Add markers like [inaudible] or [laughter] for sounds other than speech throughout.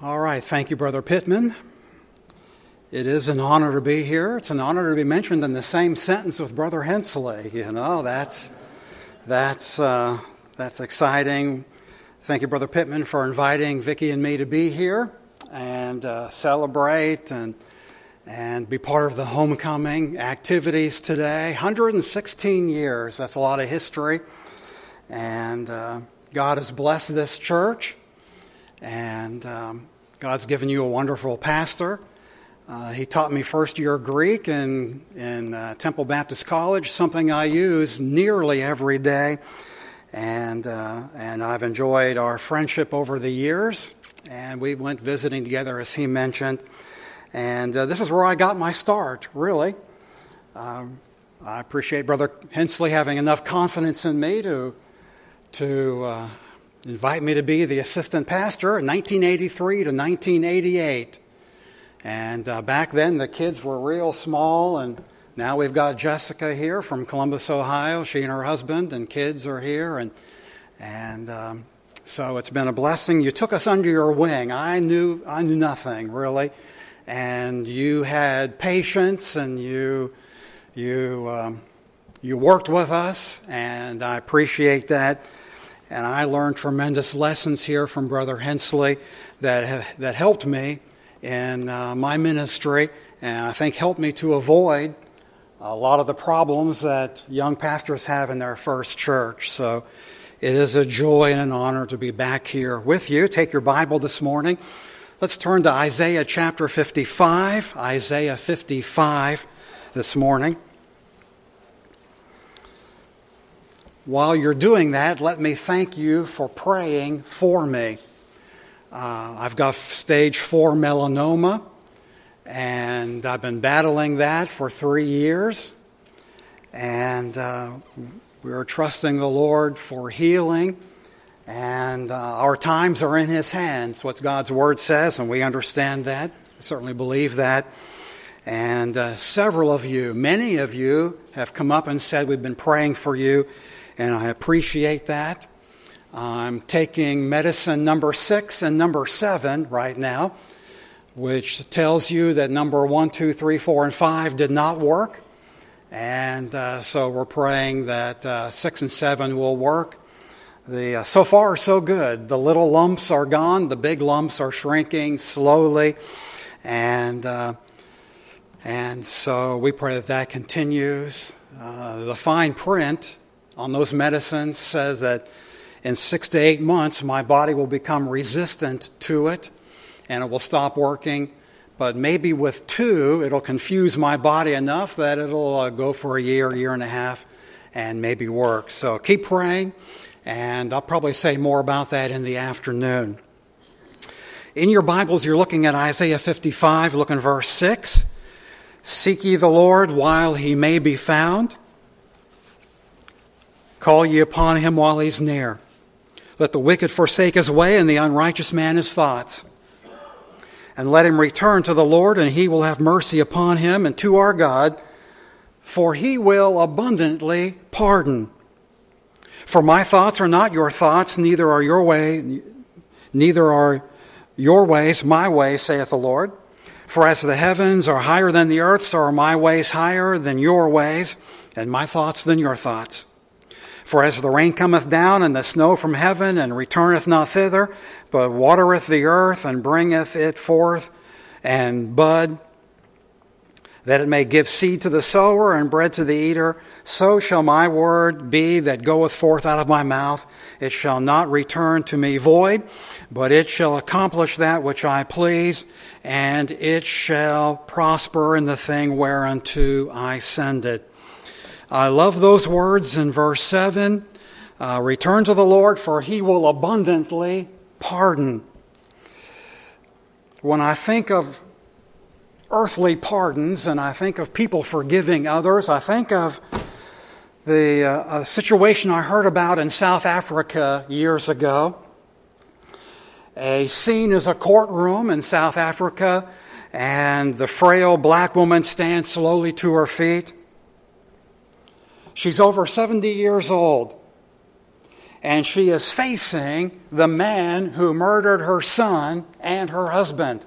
All right, thank you, Brother Pittman. It is an honor to be here. It's an honor to be mentioned in the same sentence with Brother Hensley. You know, that's that's uh, that's exciting. Thank you, Brother Pittman, for inviting Vicki and me to be here and uh, celebrate and and be part of the homecoming activities today. 116 years. That's a lot of history, and uh, God has blessed this church, and um, God's given you a wonderful pastor. Uh, he taught me first year Greek in, in uh, Temple Baptist College, something I use nearly every day. And, uh, and I've enjoyed our friendship over the years. And we went visiting together, as he mentioned. And uh, this is where I got my start, really. Um, I appreciate Brother Hensley having enough confidence in me to, to uh, invite me to be the assistant pastor in 1983 to 1988. And uh, back then, the kids were real small, and now we've got Jessica here from Columbus, Ohio. She and her husband and kids are here, and and um, so it's been a blessing. You took us under your wing. I knew I knew nothing really, and you had patience, and you you um, you worked with us, and I appreciate that. And I learned tremendous lessons here from Brother Hensley that that helped me in uh, my ministry, and I think helped me to avoid a lot of the problems that young pastors have in their first church. So it is a joy and an honor to be back here with you. Take your Bible this morning. Let's turn to Isaiah chapter 55. Isaiah 55 this morning. While you're doing that, let me thank you for praying for me. Uh, I've got stage four melanoma, and I've been battling that for three years. And uh, we're trusting the Lord for healing. And uh, our times are in His hands, what God's Word says, and we understand that. Certainly believe that. And uh, several of you, many of you, have come up and said, We've been praying for you, and I appreciate that. I'm taking medicine number six and number seven right now, which tells you that number one, two, three, four, and five did not work. And uh, so we're praying that uh, six and seven will work. The, uh, so far, so good. The little lumps are gone, the big lumps are shrinking slowly. And, uh, and so we pray that that continues. Uh, the fine print on those medicines says that in six to eight months, my body will become resistant to it and it will stop working. But maybe with two, it'll confuse my body enough that it'll uh, go for a year, year and a half, and maybe work. So keep praying, and I'll probably say more about that in the afternoon. In your Bibles, you're looking at Isaiah 55, look in verse 6. Seek ye the Lord while he may be found. Call ye upon him while he's near. Let the wicked forsake his way and the unrighteous man his thoughts. And let him return to the Lord, and he will have mercy upon him and to our God, for he will abundantly pardon. For my thoughts are not your thoughts, neither are your way, neither are your ways my ways, saith the Lord. For as the heavens are higher than the earth, so are my ways higher than your ways, and my thoughts than your thoughts. For as the rain cometh down and the snow from heaven and returneth not thither, but watereth the earth and bringeth it forth and bud, that it may give seed to the sower and bread to the eater, so shall my word be that goeth forth out of my mouth. It shall not return to me void, but it shall accomplish that which I please, and it shall prosper in the thing whereunto I send it. I love those words in verse 7 uh, Return to the Lord, for he will abundantly pardon. When I think of earthly pardons and I think of people forgiving others, I think of the uh, situation I heard about in South Africa years ago. A scene is a courtroom in South Africa, and the frail black woman stands slowly to her feet. She's over 70 years old. and she is facing the man who murdered her son and her husband.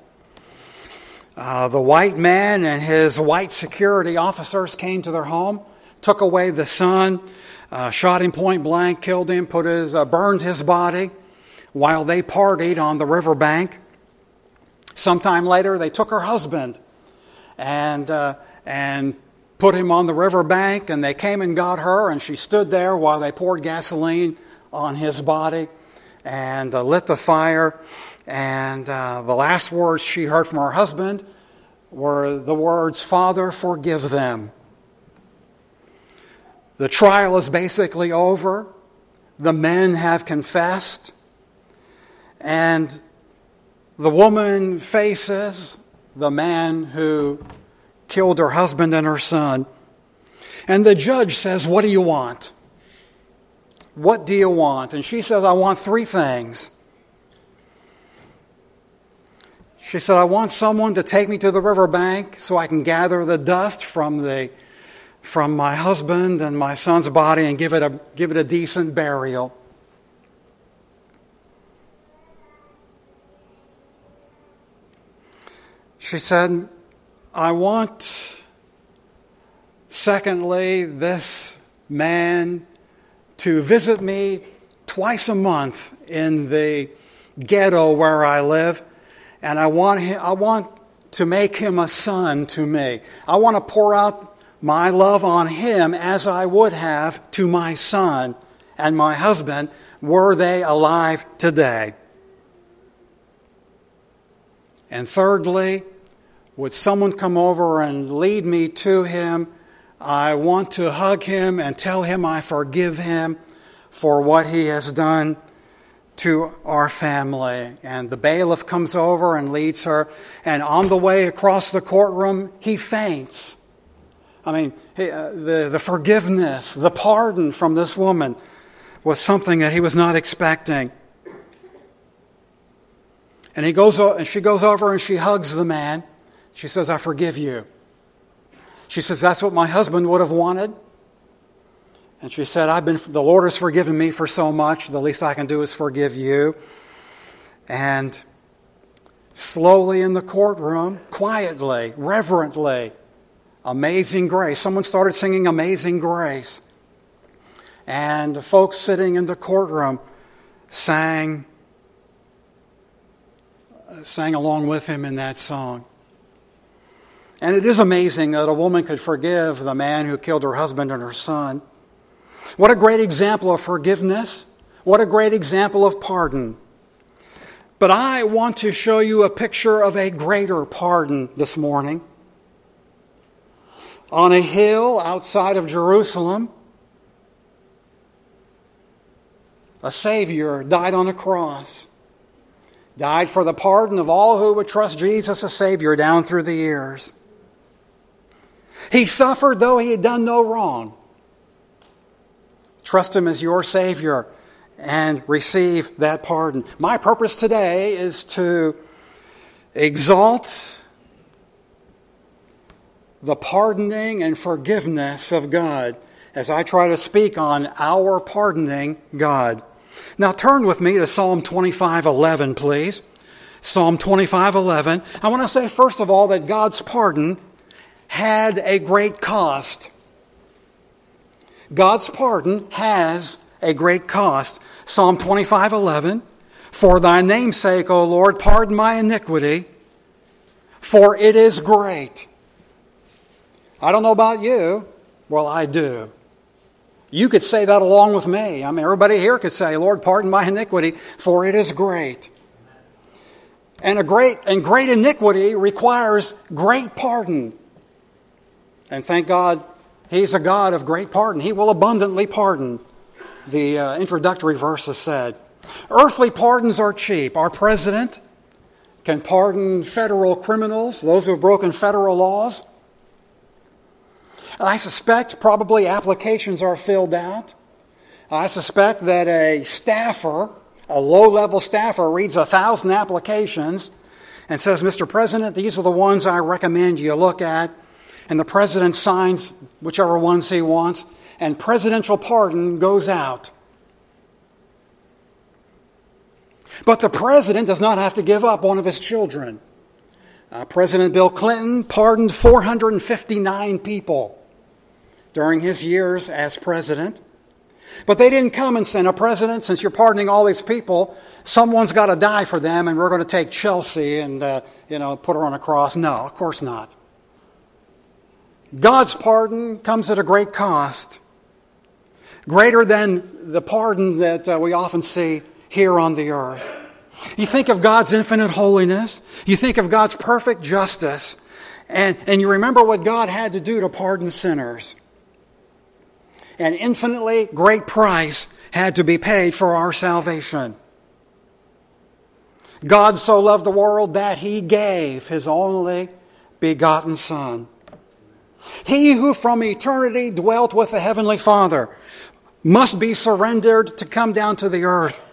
Uh, the white man and his white security officers came to their home, took away the son, uh, shot him point blank, killed him, put his, uh, burned his body while they partied on the riverbank. Sometime later, they took her husband and, uh, and put him on the riverbank, and they came and got her, and she stood there while they poured gasoline on his body and uh, lit the fire. And uh, the last words she heard from her husband were the words, Father, forgive them. The trial is basically over. The men have confessed. And the woman faces the man who killed her husband and her son. And the judge says, What do you want? What do you want? And she says, I want three things. She said, I want someone to take me to the riverbank so I can gather the dust from, the, from my husband and my son's body and give it a, give it a decent burial. She said, I want, secondly, this man to visit me twice a month in the ghetto where I live, and I want, him, I want to make him a son to me. I want to pour out my love on him as I would have to my son and my husband were they alive today. And thirdly, would someone come over and lead me to him? I want to hug him and tell him I forgive him for what he has done to our family. And the bailiff comes over and leads her. And on the way across the courtroom, he faints. I mean, uh, the, the forgiveness, the pardon from this woman was something that he was not expecting. And he goes, and she goes over and she hugs the man. She says, I forgive you. She says, That's what my husband would have wanted. And she said, I've been, the Lord has forgiven me for so much. The least I can do is forgive you. And slowly in the courtroom, quietly, reverently, Amazing Grace. Someone started singing Amazing Grace. And the folks sitting in the courtroom sang, sang along with him in that song. And it is amazing that a woman could forgive the man who killed her husband and her son. What a great example of forgiveness. What a great example of pardon. But I want to show you a picture of a greater pardon this morning. On a hill outside of Jerusalem, a Savior died on a cross, died for the pardon of all who would trust Jesus as Savior down through the years. He suffered though he had done no wrong. Trust Him as your Savior and receive that pardon. My purpose today is to exalt the pardoning and forgiveness of God as I try to speak on our pardoning God. Now turn with me to Psalm 25:11 please. Psalm 25:11. I want to say first of all that God's pardon had a great cost. God's pardon has a great cost. Psalm 25:11 For thy name's sake, O Lord, pardon my iniquity, for it is great. I don't know about you. Well, I do. You could say that along with me. I mean, everybody here could say, Lord, pardon my iniquity, for it is great. And a great and great iniquity requires great pardon. And thank God, He's a God of great pardon. He will abundantly pardon, the uh, introductory verses said. Earthly pardons are cheap. Our president can pardon federal criminals, those who have broken federal laws. I suspect probably applications are filled out. I suspect that a staffer, a low level staffer, reads a thousand applications and says, Mr. President, these are the ones I recommend you look at and the president signs whichever ones he wants, and presidential pardon goes out. But the president does not have to give up one of his children. Uh, president Bill Clinton pardoned 459 people during his years as president. But they didn't come and say, "A President, since you're pardoning all these people, someone's got to die for them, and we're going to take Chelsea and uh, you know put her on a cross." No, of course not. God's pardon comes at a great cost, greater than the pardon that uh, we often see here on the earth. You think of God's infinite holiness, you think of God's perfect justice, and, and you remember what God had to do to pardon sinners. An infinitely great price had to be paid for our salvation. God so loved the world that he gave his only begotten Son. He who from eternity dwelt with the Heavenly Father must be surrendered to come down to the earth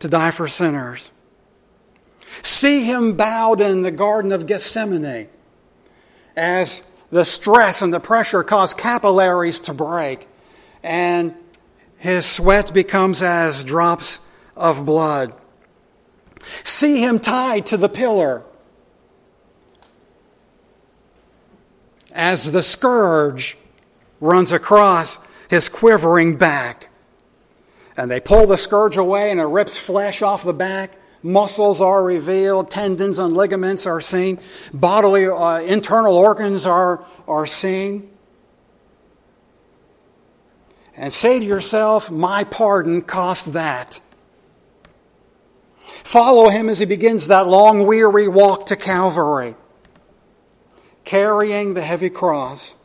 to die for sinners. See him bowed in the Garden of Gethsemane as the stress and the pressure cause capillaries to break and his sweat becomes as drops of blood. See him tied to the pillar as the scourge runs across his quivering back. And they pull the scourge away and it rips flesh off the back. Muscles are revealed, tendons and ligaments are seen, bodily uh, internal organs are, are seen. And say to yourself, My pardon cost that. Follow him as he begins that long, weary walk to Calvary carrying the heavy cross.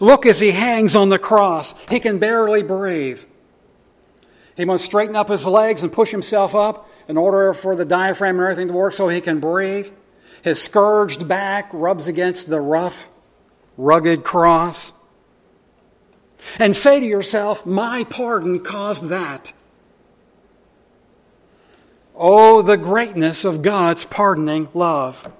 Look as he hangs on the cross. He can barely breathe. He must straighten up his legs and push himself up in order for the diaphragm and everything to work so he can breathe. His scourged back rubs against the rough, rugged cross. And say to yourself, My pardon caused that. Oh, the greatness of God's pardoning love.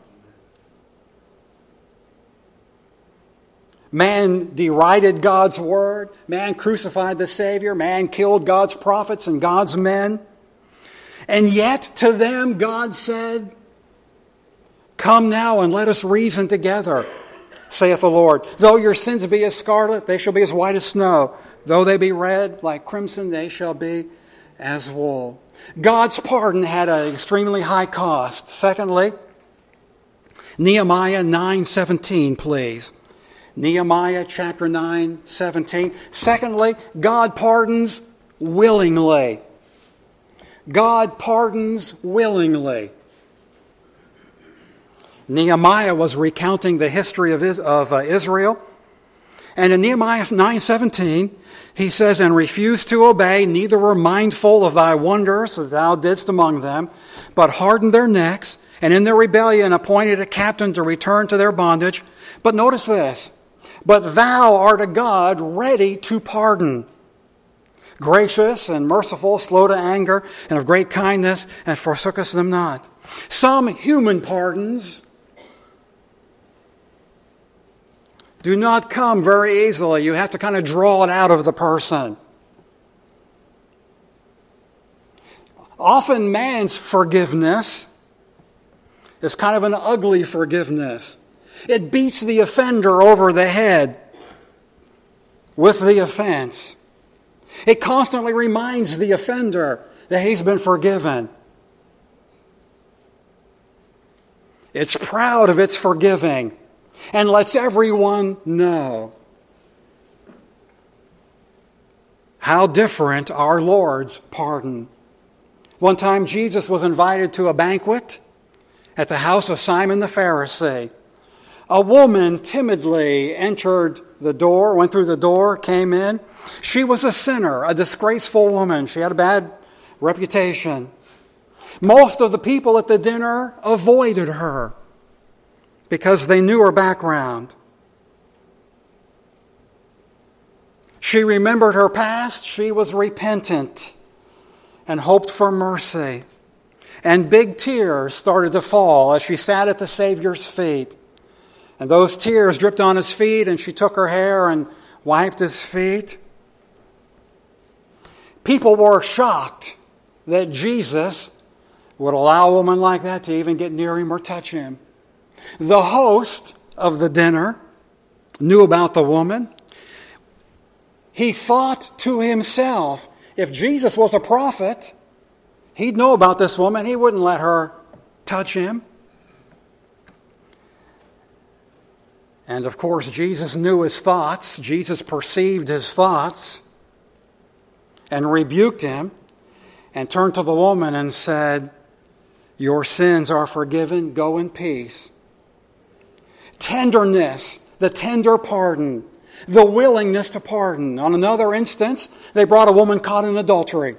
Man derided God's word. Man crucified the Savior. Man killed God's prophets and God's men. And yet, to them, God said, Come now and let us reason together, saith the Lord. Though your sins be as scarlet, they shall be as white as snow. Though they be red like crimson, they shall be as wool. God's pardon had an extremely high cost. Secondly, Nehemiah 9:17, please. Nehemiah chapter 9, 17. Secondly, God pardons willingly. God pardons willingly. Nehemiah was recounting the history of, of uh, Israel. And in Nehemiah 9:17, he says, "And refused to obey, neither were mindful of thy wonders that thou didst among them, but hardened their necks, and in their rebellion appointed a captain to return to their bondage." But notice this: but thou art a God ready to pardon, gracious and merciful, slow to anger, and of great kindness, and forsookest them not. Some human pardons do not come very easily. You have to kind of draw it out of the person. Often man's forgiveness is kind of an ugly forgiveness. It beats the offender over the head with the offense. It constantly reminds the offender that he's been forgiven. It's proud of its forgiving and lets everyone know how different our Lord's pardon. One time, Jesus was invited to a banquet at the house of Simon the Pharisee a woman timidly entered the door, went through the door, came in. She was a sinner, a disgraceful woman. She had a bad reputation. Most of the people at the dinner avoided her because they knew her background. She remembered her past. She was repentant and hoped for mercy. And big tears started to fall as she sat at the Savior's feet. And those tears dripped on his feet, and she took her hair and wiped his feet. People were shocked that Jesus would allow a woman like that to even get near him or touch him. The host of the dinner knew about the woman. He thought to himself, if Jesus was a prophet, he'd know about this woman. He wouldn't let her touch him. And of course, Jesus knew his thoughts. Jesus perceived his thoughts and rebuked him and turned to the woman and said, Your sins are forgiven. Go in peace. Tenderness, the tender pardon, the willingness to pardon. On another instance, they brought a woman caught in adultery,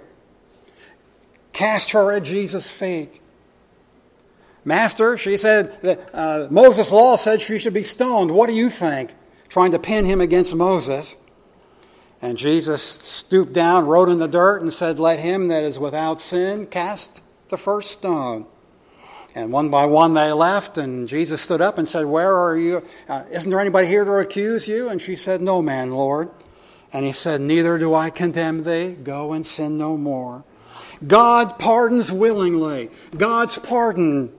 cast her at Jesus' feet. Master, she said, uh, Moses' law said she should be stoned. What do you think? Trying to pin him against Moses. And Jesus stooped down, wrote in the dirt, and said, Let him that is without sin cast the first stone. And one by one they left, and Jesus stood up and said, Where are you? Uh, isn't there anybody here to accuse you? And she said, No man, Lord. And he said, Neither do I condemn thee. Go and sin no more. God pardons willingly. God's pardon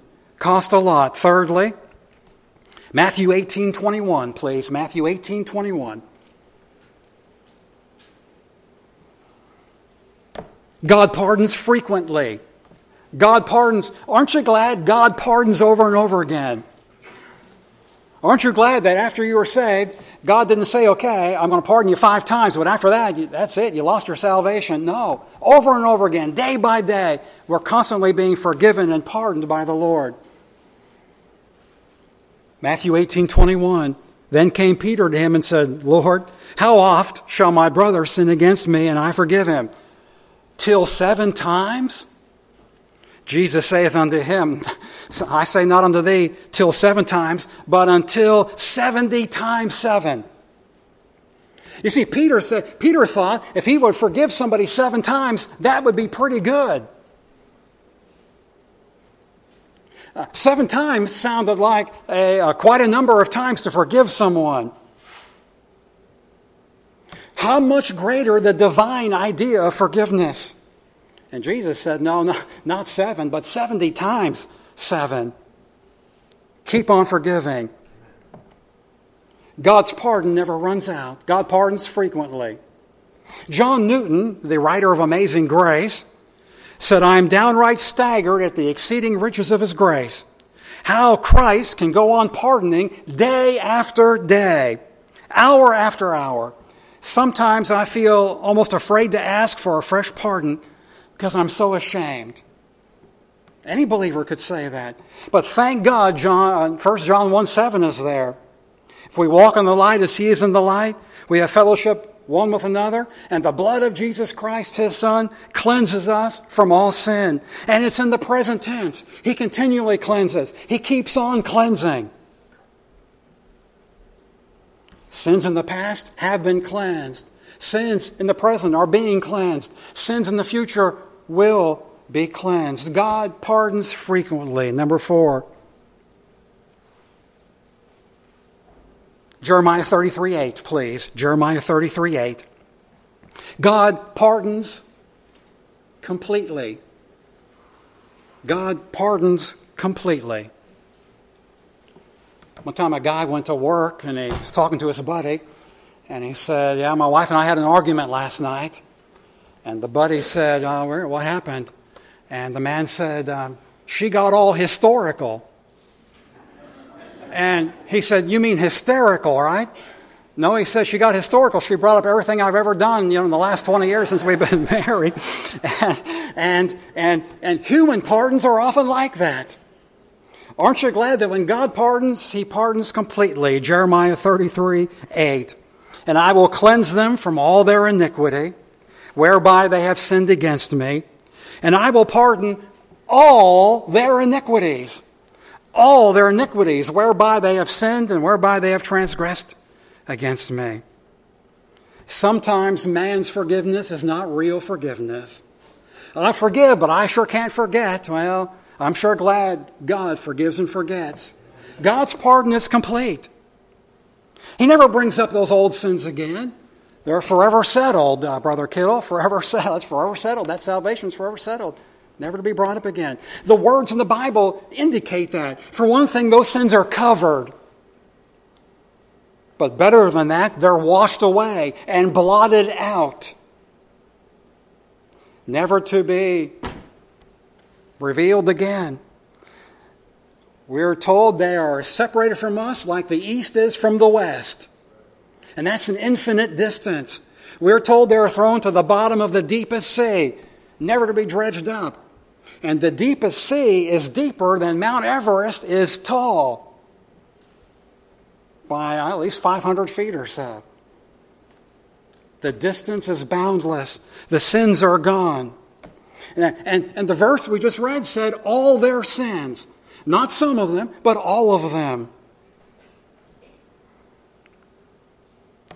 cost a lot. Thirdly, Matthew 18 21, please. Matthew 18 21. God pardons frequently. God pardons. Aren't you glad God pardons over and over again? Aren't you glad that after you were saved, God didn't say, okay, I'm going to pardon you five times, but after that, that's it, you lost your salvation. No. Over and over again, day by day, we're constantly being forgiven and pardoned by the Lord. Matthew 18 21. Then came Peter to him and said, Lord, how oft shall my brother sin against me and I forgive him? Till seven times? Jesus saith unto him, [laughs] I say not unto thee till seven times, but until seventy times seven. You see, Peter said, Peter thought if he would forgive somebody seven times, that would be pretty good. Seven times sounded like a, uh, quite a number of times to forgive someone. How much greater the divine idea of forgiveness? And Jesus said, No, not, not seven, but 70 times seven. Keep on forgiving. God's pardon never runs out, God pardons frequently. John Newton, the writer of Amazing Grace, said, I am downright staggered at the exceeding riches of his grace. How Christ can go on pardoning day after day, hour after hour. Sometimes I feel almost afraid to ask for a fresh pardon because I'm so ashamed. Any believer could say that. But thank God, John, uh, 1 John 1 7 is there. If we walk in the light as he is in the light, we have fellowship one with another, and the blood of Jesus Christ, his Son, cleanses us from all sin. And it's in the present tense. He continually cleanses, he keeps on cleansing. Sins in the past have been cleansed. Sins in the present are being cleansed. Sins in the future will be cleansed. God pardons frequently. Number four, Jeremiah 33 8, please. Jeremiah 33 8. God pardons completely. God pardons completely. One time a guy went to work and he was talking to his buddy and he said, Yeah, my wife and I had an argument last night. And the buddy said, oh, What happened? And the man said, um, She got all historical. And he said, You mean hysterical, right? No, he says she got historical. She brought up everything I've ever done, you know, in the last 20 years since we've been [laughs] married. And, [laughs] and, and, and human pardons are often like that. Aren't you glad that when God pardons, He pardons completely? Jeremiah 33, 8. And I will cleanse them from all their iniquity, whereby they have sinned against me. And I will pardon all their iniquities all their iniquities, whereby they have sinned and whereby they have transgressed against me. Sometimes man's forgiveness is not real forgiveness. I forgive, but I sure can't forget. Well, I'm sure glad God forgives and forgets. God's pardon is complete. He never brings up those old sins again. They're forever settled, uh, Brother Kittle. Forever [laughs] settled. That's forever settled. That salvation is forever settled. Never to be brought up again. The words in the Bible indicate that. For one thing, those sins are covered. But better than that, they're washed away and blotted out. Never to be revealed again. We're told they are separated from us like the east is from the west. And that's an infinite distance. We're told they are thrown to the bottom of the deepest sea, never to be dredged up. And the deepest sea is deeper than Mount Everest is tall by at least 500 feet or so. The distance is boundless. The sins are gone. And, and, and the verse we just read said, all their sins. Not some of them, but all of them.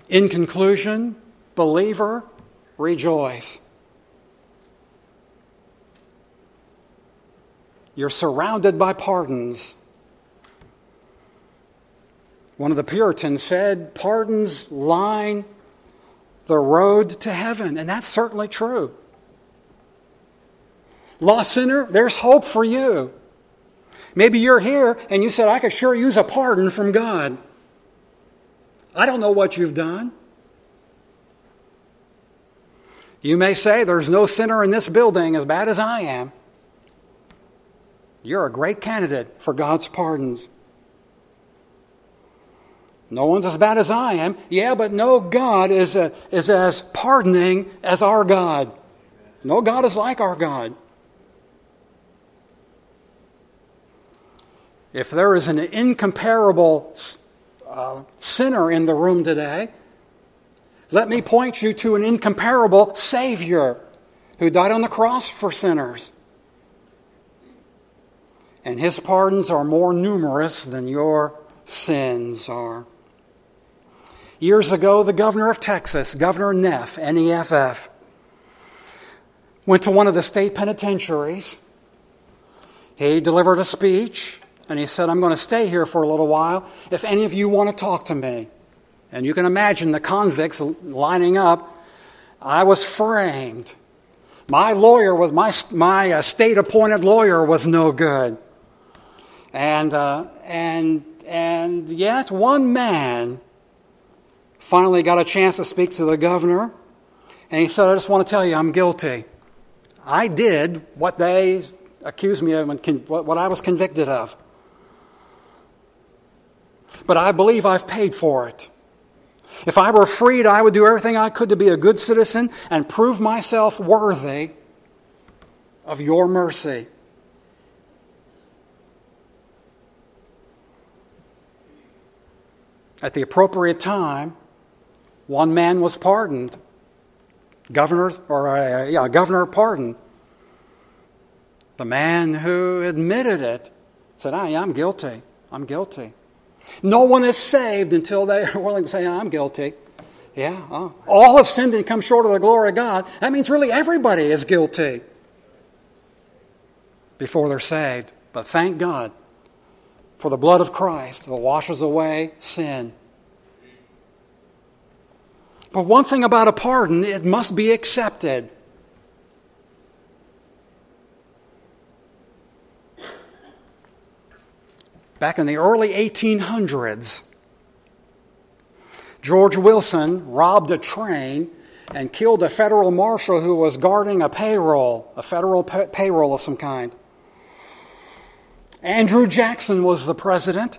In conclusion, believer, rejoice. You're surrounded by pardons. One of the Puritans said, Pardons line the road to heaven. And that's certainly true. Lost sinner, there's hope for you. Maybe you're here and you said, I could sure use a pardon from God. I don't know what you've done. You may say, There's no sinner in this building as bad as I am. You're a great candidate for God's pardons. No one's as bad as I am. Yeah, but no God is, a, is as pardoning as our God. No God is like our God. If there is an incomparable uh, sinner in the room today, let me point you to an incomparable Savior who died on the cross for sinners. And his pardons are more numerous than your sins are. Years ago, the governor of Texas, Governor Neff, N E F F, went to one of the state penitentiaries. He delivered a speech and he said, I'm going to stay here for a little while if any of you want to talk to me. And you can imagine the convicts lining up. I was framed. My lawyer was, my, my uh, state appointed lawyer was no good. And, uh, and, and yet one man finally got a chance to speak to the governor. And he said, I just want to tell you, I'm guilty. I did what they accused me of, and what I was convicted of but I believe I've paid for it. If I were freed, I would do everything I could to be a good citizen and prove myself worthy of your mercy. At the appropriate time, one man was pardoned. Governor, or uh, yeah, governor pardoned. The man who admitted it said, I, I'm guilty. I'm guilty. No one is saved until they are willing to say, I'm guilty. Yeah, oh. all have sinned and come short of the glory of God. That means really everybody is guilty before they're saved. But thank God for the blood of Christ that washes away sin. But one thing about a pardon, it must be accepted. back in the early 1800s, George Wilson robbed a train and killed a federal marshal who was guarding a payroll, a federal pay- payroll of some kind. Andrew Jackson was the president,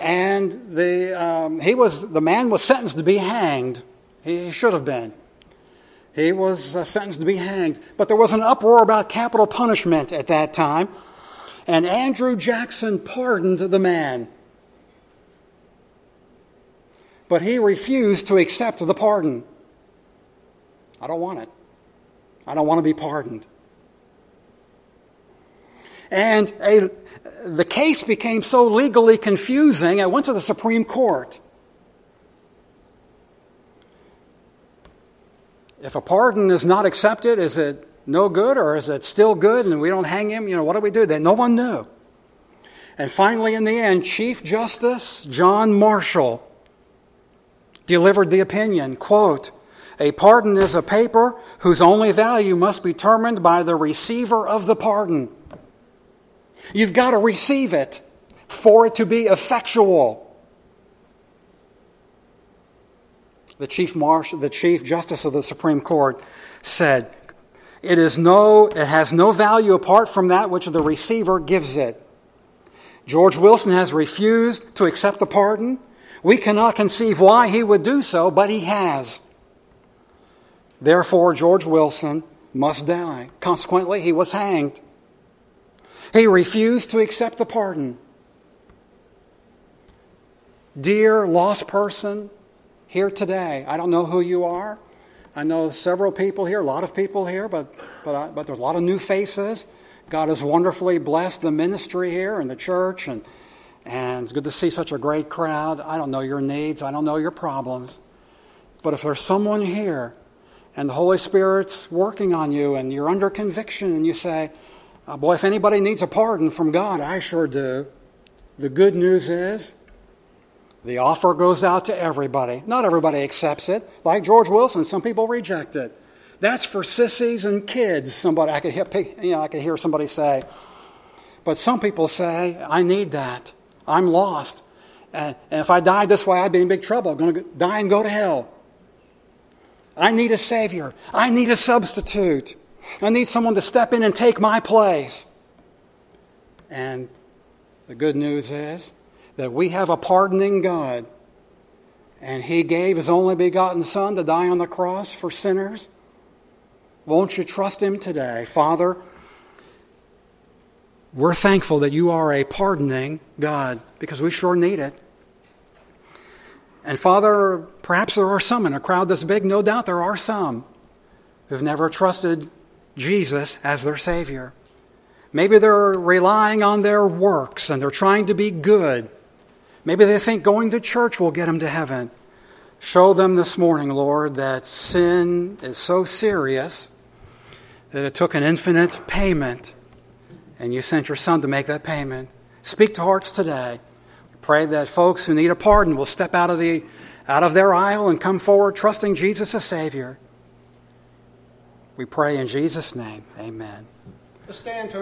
and the, um, he was, the man was sentenced to be hanged. He should have been. He was uh, sentenced to be hanged. But there was an uproar about capital punishment at that time and Andrew Jackson pardoned the man. But he refused to accept the pardon. I don't want it. I don't want to be pardoned. And a, the case became so legally confusing, I went to the Supreme Court. If a pardon is not accepted, is it no good or is it still good and we don't hang him? You know, what do we do? That no one knew. And finally, in the end, Chief Justice John Marshall delivered the opinion, quote, A pardon is a paper whose only value must be determined by the receiver of the pardon. You've got to receive it for it to be effectual. The chief, marshal, the chief justice of the Supreme Court said, it, is no, it has no value apart from that which the receiver gives it. George Wilson has refused to accept the pardon. We cannot conceive why he would do so, but he has. Therefore, George Wilson must die. Consequently, he was hanged. He refused to accept the pardon. Dear lost person, here today, I don't know who you are. I know several people here, a lot of people here, but, but, I, but there's a lot of new faces. God has wonderfully blessed the ministry here and the church, and, and it's good to see such a great crowd. I don't know your needs, I don't know your problems. But if there's someone here and the Holy Spirit's working on you and you're under conviction and you say, oh, Boy, if anybody needs a pardon from God, I sure do. The good news is the offer goes out to everybody. Not everybody accepts it. Like George Wilson, some people reject it. That's for sissies and kids. Somebody I could hear, you know, I could hear somebody say. But some people say, I need that. I'm lost. And if I died this way, I'd be in big trouble. I'm going to die and go to hell. I need a Savior. I need a substitute. I need someone to step in and take my place. And the good news is that we have a pardoning God. And He gave His only begotten Son to die on the cross for sinners. Won't you trust Him today? Father, we're thankful that you are a pardoning God because we sure need it. And Father, perhaps there are some in a crowd this big, no doubt there are some who've never trusted Jesus as their Savior. Maybe they're relying on their works and they're trying to be good. Maybe they think going to church will get them to heaven. Show them this morning, Lord, that sin is so serious that it took an infinite payment and you sent your Son to make that payment. Speak to hearts today. Pray that folks who need a pardon will step out of, the, out of their aisle and come forward trusting Jesus as Savior. We pray in Jesus' name. Amen. Let's stand to